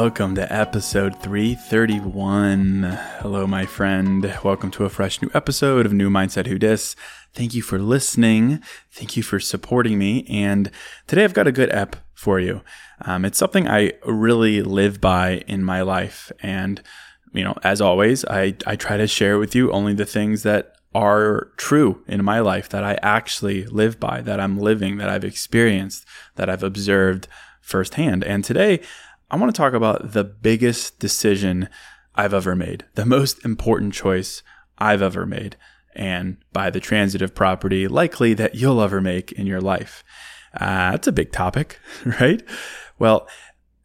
Welcome to episode 331. Hello, my friend. Welcome to a fresh new episode of New Mindset Who Dis. Thank you for listening. Thank you for supporting me. And today I've got a good ep for you. Um, it's something I really live by in my life. And, you know, as always, I, I try to share with you only the things that are true in my life that I actually live by, that I'm living, that I've experienced, that I've observed firsthand. And today, I want to talk about the biggest decision I've ever made, the most important choice I've ever made, and by the transitive property, likely that you'll ever make in your life. Uh, that's a big topic, right? Well,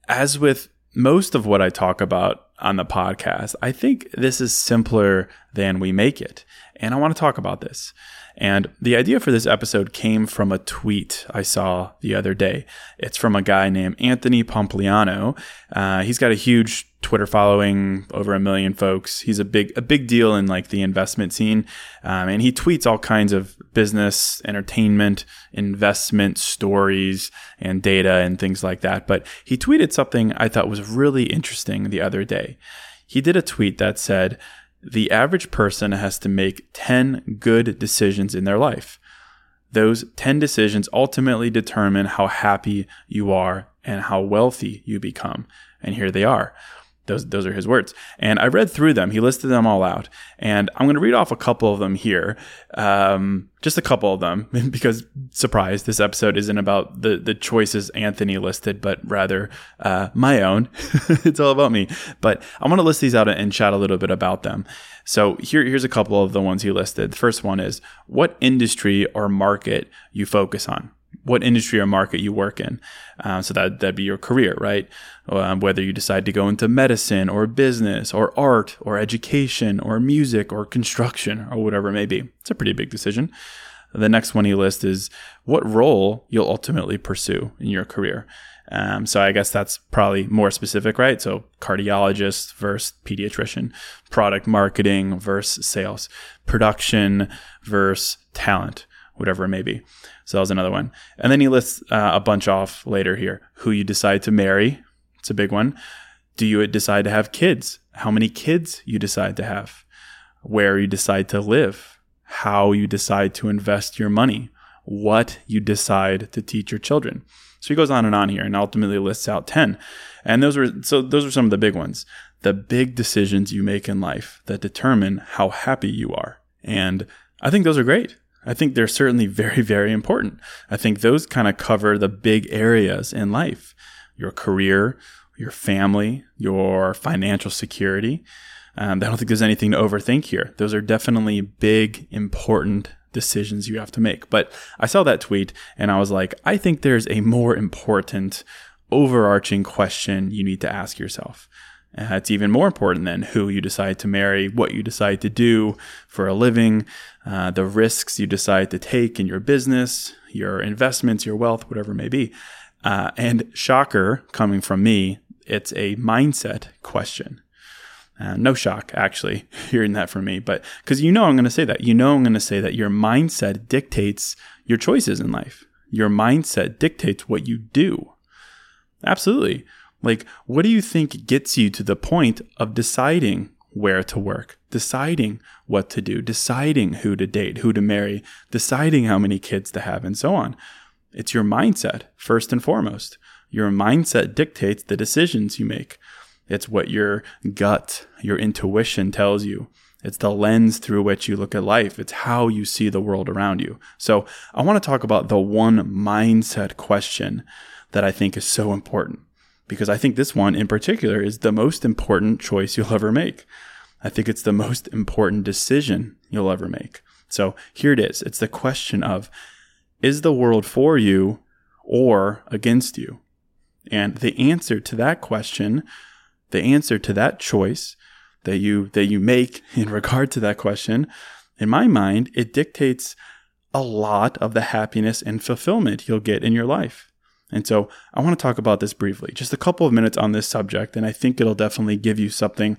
as with most of what I talk about on the podcast, I think this is simpler than we make it. And I want to talk about this. And the idea for this episode came from a tweet I saw the other day. It's from a guy named Anthony Pompliano. Uh, he's got a huge Twitter following, over a million folks. He's a big a big deal in like the investment scene, um, and he tweets all kinds of business, entertainment, investment stories, and data and things like that. But he tweeted something I thought was really interesting the other day. He did a tweet that said the average person has to make 10 good decisions in their life. Those 10 decisions ultimately determine how happy you are and how wealthy you become. And here they are. Those, those are his words. And I read through them. He listed them all out. And I'm going to read off a couple of them here. Um, just a couple of them, because surprise, this episode isn't about the, the choices Anthony listed, but rather uh, my own. it's all about me. But I want to list these out and chat a little bit about them. So here, here's a couple of the ones he listed. The first one is what industry or market you focus on what industry or market you work in. Um, so that that'd be your career, right? Um, whether you decide to go into medicine or business or art or education or music or construction or whatever it may be. It's a pretty big decision. The next one he lists is what role you'll ultimately pursue in your career. Um, so I guess that's probably more specific, right? So cardiologist versus pediatrician, product marketing versus sales, production versus talent, whatever it may be. So that was another one. And then he lists uh, a bunch off later here. Who you decide to marry. It's a big one. Do you decide to have kids? How many kids you decide to have? Where you decide to live? How you decide to invest your money? What you decide to teach your children? So he goes on and on here and ultimately lists out 10. And those are so those are some of the big ones. The big decisions you make in life that determine how happy you are. And I think those are great. I think they're certainly very, very important. I think those kind of cover the big areas in life your career, your family, your financial security, Um, I don't think there's anything to overthink here. Those are definitely big, important decisions you have to make. But I saw that tweet and I was like, I think there's a more important, overarching question you need to ask yourself. Uh, it's even more important than who you decide to marry, what you decide to do for a living, uh, the risks you decide to take in your business, your investments, your wealth, whatever it may be. Uh, and shocker coming from me, it's a mindset question. Uh, no shock, actually, hearing that from me, but because you know I'm going to say that. You know I'm going to say that your mindset dictates your choices in life. Your mindset dictates what you do. Absolutely. Like, what do you think gets you to the point of deciding where to work, deciding what to do, deciding who to date, who to marry, deciding how many kids to have, and so on? It's your mindset, first and foremost. Your mindset dictates the decisions you make. It's what your gut, your intuition tells you. It's the lens through which you look at life. It's how you see the world around you. So I want to talk about the one mindset question that I think is so important because I think this one in particular is the most important choice you'll ever make. I think it's the most important decision you'll ever make. So here it is. It's the question of is the world for you or against you? And the answer to that question, the answer to that choice that you that you make in regard to that question, in my mind, it dictates a lot of the happiness and fulfillment you'll get in your life. And so I want to talk about this briefly, just a couple of minutes on this subject, and I think it'll definitely give you something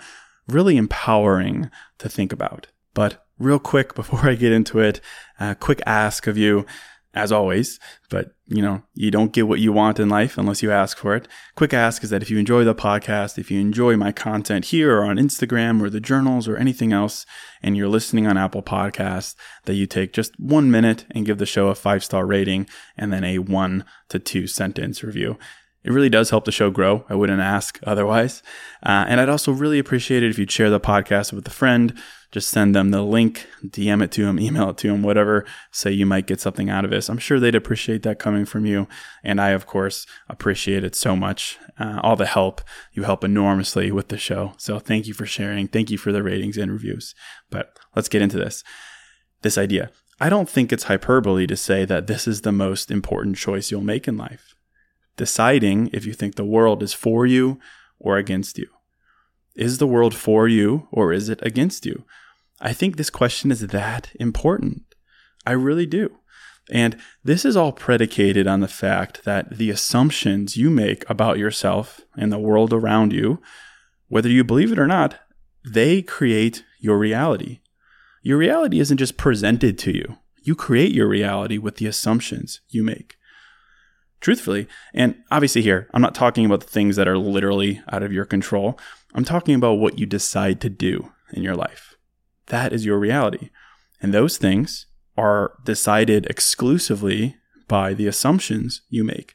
really empowering to think about. But real quick, before I get into it, a quick ask of you as always, but you know, you don't get what you want in life unless you ask for it. Quick ask is that if you enjoy the podcast, if you enjoy my content here or on Instagram or the journals or anything else, and you're listening on Apple Podcasts, that you take just one minute and give the show a five star rating and then a one to two sentence review. It really does help the show grow. I wouldn't ask otherwise. Uh, and I'd also really appreciate it if you'd share the podcast with a friend just send them the link, DM it to them, email it to them, whatever. Say you might get something out of this. I'm sure they'd appreciate that coming from you. And I, of course, appreciate it so much. Uh, all the help. You help enormously with the show. So thank you for sharing. Thank you for the ratings and reviews. But let's get into this. This idea. I don't think it's hyperbole to say that this is the most important choice you'll make in life. Deciding if you think the world is for you or against you. Is the world for you or is it against you? I think this question is that important. I really do. And this is all predicated on the fact that the assumptions you make about yourself and the world around you, whether you believe it or not, they create your reality. Your reality isn't just presented to you, you create your reality with the assumptions you make. Truthfully, and obviously, here, I'm not talking about the things that are literally out of your control. I'm talking about what you decide to do in your life. That is your reality. And those things are decided exclusively by the assumptions you make.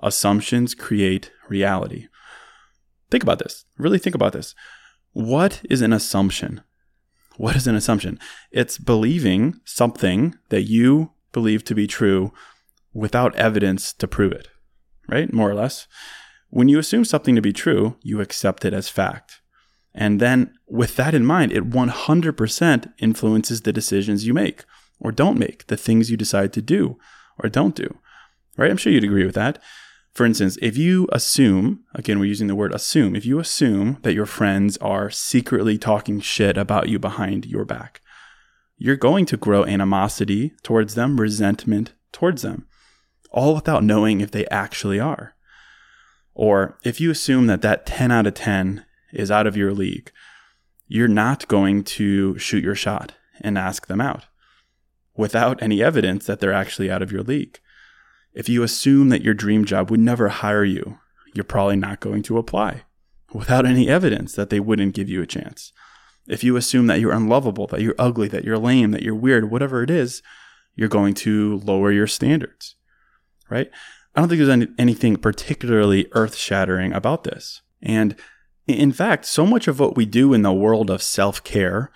Assumptions create reality. Think about this. Really think about this. What is an assumption? What is an assumption? It's believing something that you believe to be true without evidence to prove it, right? More or less. When you assume something to be true, you accept it as fact. And then with that in mind, it 100% influences the decisions you make or don't make, the things you decide to do or don't do. Right? I'm sure you'd agree with that. For instance, if you assume, again, we're using the word assume, if you assume that your friends are secretly talking shit about you behind your back, you're going to grow animosity towards them, resentment towards them, all without knowing if they actually are. Or if you assume that that 10 out of 10 is out of your league, you're not going to shoot your shot and ask them out without any evidence that they're actually out of your league. If you assume that your dream job would never hire you, you're probably not going to apply without any evidence that they wouldn't give you a chance. If you assume that you're unlovable, that you're ugly, that you're lame, that you're weird, whatever it is, you're going to lower your standards, right? I don't think there's any, anything particularly earth shattering about this. And in fact, so much of what we do in the world of self care,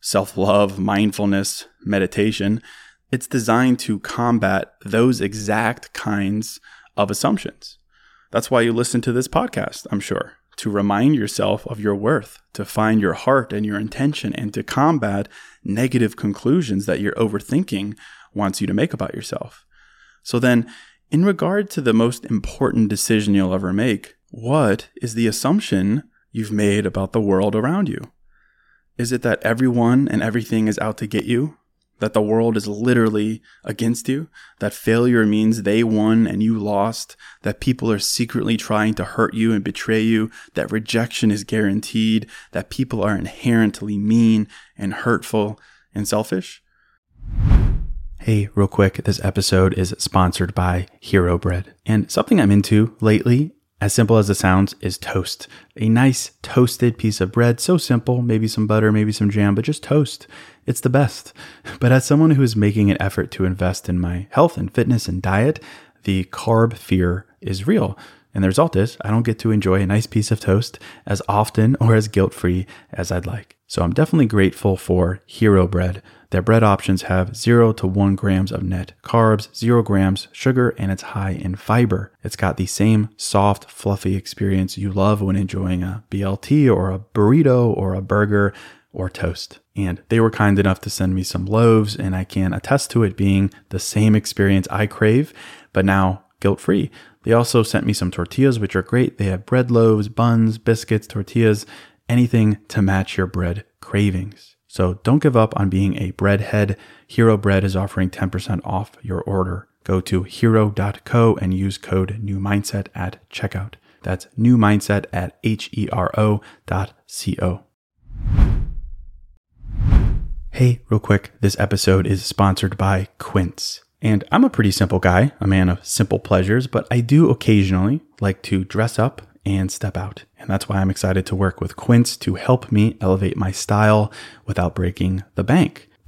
self love, mindfulness, meditation, it's designed to combat those exact kinds of assumptions. That's why you listen to this podcast, I'm sure, to remind yourself of your worth, to find your heart and your intention, and to combat negative conclusions that your overthinking wants you to make about yourself. So then, in regard to the most important decision you'll ever make, what is the assumption you've made about the world around you? Is it that everyone and everything is out to get you? that the world is literally against you, that failure means they won and you lost, that people are secretly trying to hurt you and betray you, that rejection is guaranteed, that people are inherently mean and hurtful and selfish? Hey, real quick, this episode is sponsored by Hero Bread. And something I'm into lately as simple as it sounds, is toast. A nice toasted piece of bread, so simple, maybe some butter, maybe some jam, but just toast. It's the best. But as someone who is making an effort to invest in my health and fitness and diet, the carb fear is real. And the result is, I don't get to enjoy a nice piece of toast as often or as guilt free as I'd like. So I'm definitely grateful for Hero Bread their bread options have 0 to 1 grams of net carbs, 0 grams sugar, and it's high in fiber. It's got the same soft, fluffy experience you love when enjoying a BLT or a burrito or a burger or toast. And they were kind enough to send me some loaves, and I can attest to it being the same experience I crave, but now guilt free. They also sent me some tortillas, which are great. They have bread loaves, buns, biscuits, tortillas, anything to match your bread cravings. So don't give up on being a breadhead. Hero Bread is offering 10% off your order. Go to hero.co and use code new mindset at checkout. That's new mindset at H E R O dot C O. Hey, real quick, this episode is sponsored by Quince. And I'm a pretty simple guy, a man of simple pleasures, but I do occasionally like to dress up and step out. And that's why I'm excited to work with Quince to help me elevate my style without breaking the bank.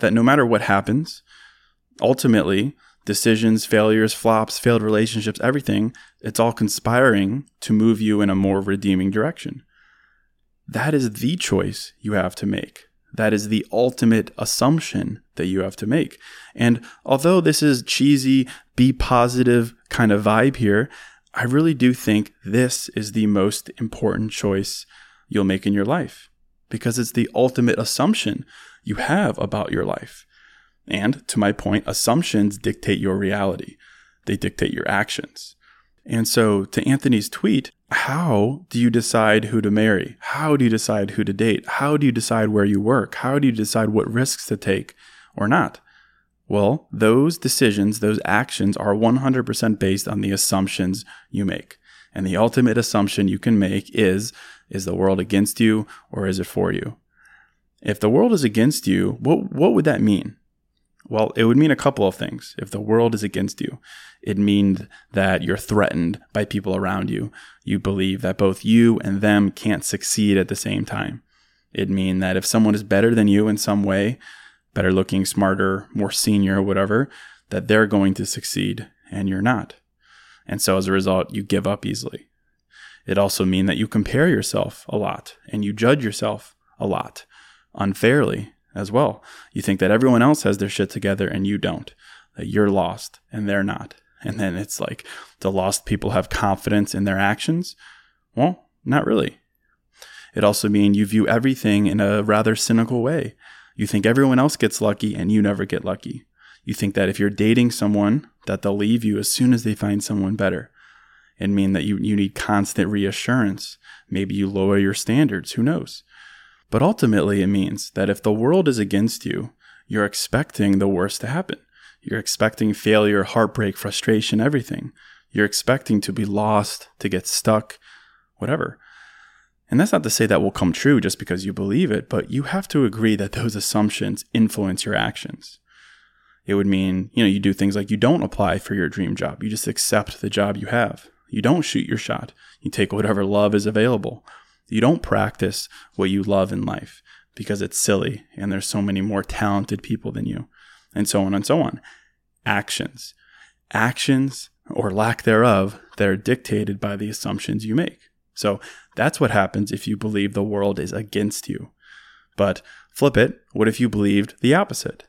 That no matter what happens, ultimately, decisions, failures, flops, failed relationships, everything, it's all conspiring to move you in a more redeeming direction. That is the choice you have to make. That is the ultimate assumption that you have to make. And although this is cheesy, be positive kind of vibe here, I really do think this is the most important choice you'll make in your life because it's the ultimate assumption you have about your life. And to my point, assumptions dictate your reality, they dictate your actions. And so, to Anthony's tweet, how do you decide who to marry? How do you decide who to date? How do you decide where you work? How do you decide what risks to take or not? Well, those decisions, those actions are 100% based on the assumptions you make. And the ultimate assumption you can make is is the world against you or is it for you? If the world is against you, what what would that mean? Well, it would mean a couple of things. If the world is against you, it means that you're threatened by people around you. You believe that both you and them can't succeed at the same time. It means that if someone is better than you in some way, better looking, smarter, more senior, whatever, that they're going to succeed and you're not. And so as a result, you give up easily. It also means that you compare yourself a lot and you judge yourself a lot unfairly as well. You think that everyone else has their shit together and you don't, that you're lost and they're not. And then it's like the lost people have confidence in their actions. Well, not really. It also means you view everything in a rather cynical way. You think everyone else gets lucky and you never get lucky. You think that if you're dating someone, that they'll leave you as soon as they find someone better. And mean that you, you need constant reassurance. Maybe you lower your standards. Who knows? But ultimately, it means that if the world is against you, you're expecting the worst to happen. You're expecting failure, heartbreak, frustration, everything. You're expecting to be lost, to get stuck, whatever. And that's not to say that will come true just because you believe it, but you have to agree that those assumptions influence your actions. It would mean, you know, you do things like you don't apply for your dream job. You just accept the job you have. You don't shoot your shot. You take whatever love is available. You don't practice what you love in life because it's silly and there's so many more talented people than you, and so on and so on. Actions. Actions or lack thereof that are dictated by the assumptions you make. So that's what happens if you believe the world is against you. But flip it, what if you believed the opposite?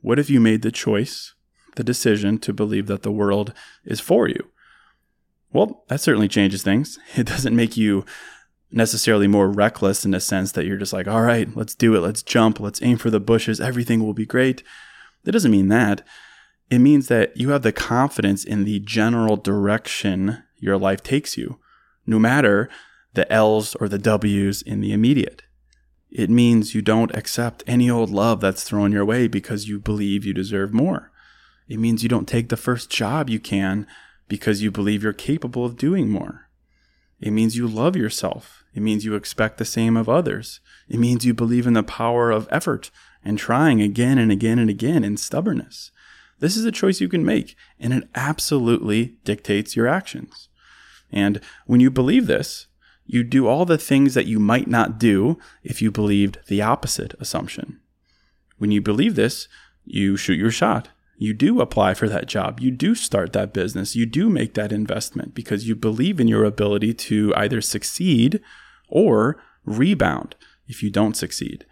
What if you made the choice, the decision to believe that the world is for you? Well, that certainly changes things. It doesn't make you necessarily more reckless in the sense that you're just like, all right, let's do it. Let's jump. Let's aim for the bushes. Everything will be great. It doesn't mean that. It means that you have the confidence in the general direction your life takes you, no matter the L's or the W's in the immediate. It means you don't accept any old love that's thrown your way because you believe you deserve more. It means you don't take the first job you can because you believe you're capable of doing more. It means you love yourself. It means you expect the same of others. It means you believe in the power of effort and trying again and again and again in stubbornness. This is a choice you can make, and it absolutely dictates your actions. And when you believe this, you do all the things that you might not do if you believed the opposite assumption. When you believe this, you shoot your shot you do apply for that job, you do start that business, you do make that investment because you believe in your ability to either succeed or rebound if you don't succeed.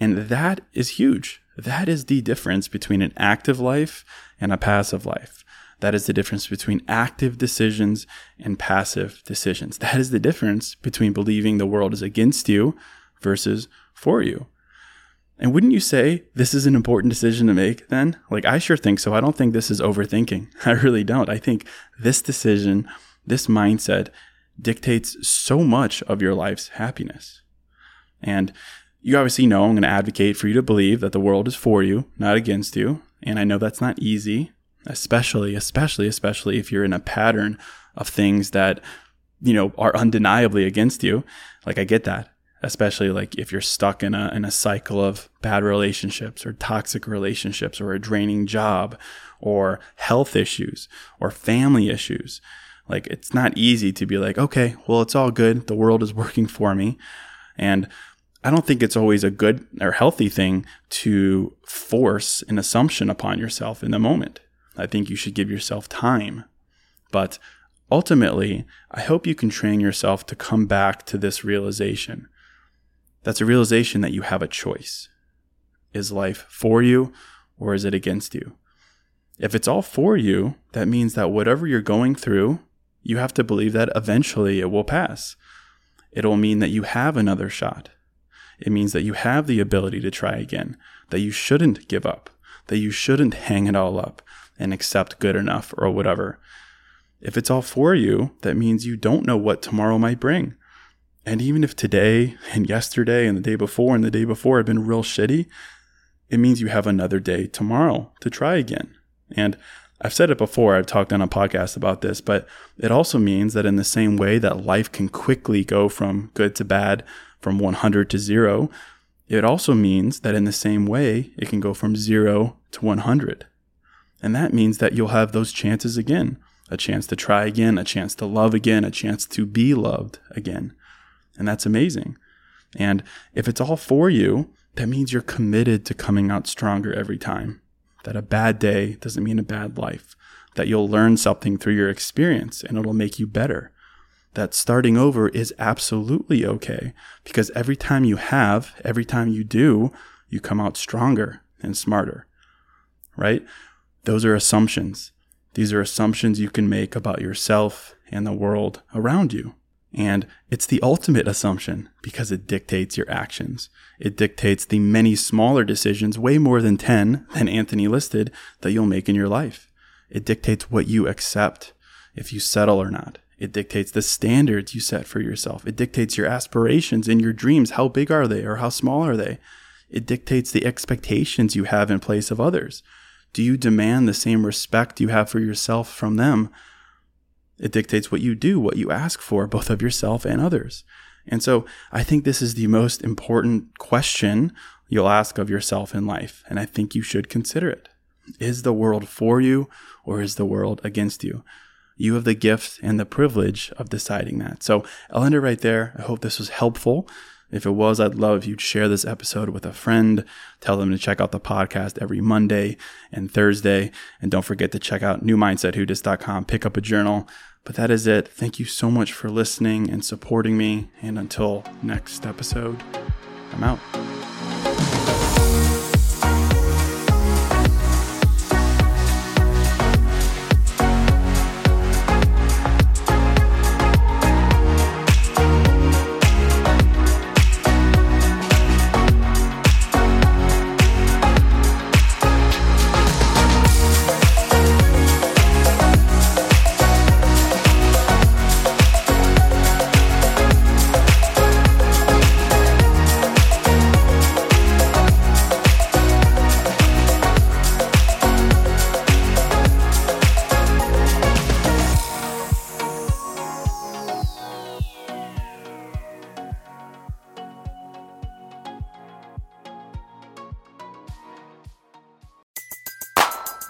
And that is huge. That is the difference between an active life and a passive life. That is the difference between active decisions and passive decisions. That is the difference between believing the world is against you versus for you. And wouldn't you say this is an important decision to make then? Like, I sure think so. I don't think this is overthinking. I really don't. I think this decision, this mindset dictates so much of your life's happiness. And you obviously know I'm going to advocate for you to believe that the world is for you, not against you. And I know that's not easy, especially, especially, especially if you're in a pattern of things that, you know, are undeniably against you. Like, I get that especially like if you're stuck in a in a cycle of bad relationships or toxic relationships or a draining job or health issues or family issues like it's not easy to be like okay well it's all good the world is working for me and I don't think it's always a good or healthy thing to force an assumption upon yourself in the moment. I think you should give yourself time. But ultimately, I hope you can train yourself to come back to this realization that's a realization that you have a choice. Is life for you or is it against you? If it's all for you, that means that whatever you're going through, you have to believe that eventually it will pass. It'll mean that you have another shot. It means that you have the ability to try again, that you shouldn't give up, that you shouldn't hang it all up and accept good enough or whatever. If it's all for you, that means you don't know what tomorrow might bring. And even if today and yesterday and the day before and the day before have been real shitty, it means you have another day tomorrow to try again. And I've said it before, I've talked on a podcast about this, but it also means that in the same way that life can quickly go from good to bad, from 100 to zero, it also means that in the same way, it can go from zero to 100. And that means that you'll have those chances again a chance to try again, a chance to love again, a chance to be loved again. And that's amazing. And if it's all for you, that means you're committed to coming out stronger every time. That a bad day doesn't mean a bad life. That you'll learn something through your experience and it'll make you better. That starting over is absolutely okay because every time you have, every time you do, you come out stronger and smarter. Right? Those are assumptions. These are assumptions you can make about yourself and the world around you. And it's the ultimate assumption because it dictates your actions. It dictates the many smaller decisions, way more than 10 than Anthony listed, that you'll make in your life. It dictates what you accept, if you settle or not. It dictates the standards you set for yourself. It dictates your aspirations and your dreams. How big are they or how small are they? It dictates the expectations you have in place of others. Do you demand the same respect you have for yourself from them? It dictates what you do, what you ask for, both of yourself and others. And so I think this is the most important question you'll ask of yourself in life. And I think you should consider it. Is the world for you or is the world against you? You have the gift and the privilege of deciding that. So I'll end it right there. I hope this was helpful. If it was, I'd love if you'd share this episode with a friend. Tell them to check out the podcast every Monday and Thursday. And don't forget to check out newmindsetwhodis.com. Pick up a journal. But that is it. Thank you so much for listening and supporting me. And until next episode, I'm out.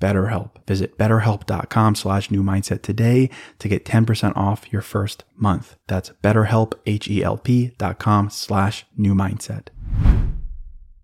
BetterHelp. Visit betterhelp.com slash new mindset today to get 10% off your first month. That's betterhelp, H-E-L-P dot com slash new mindset.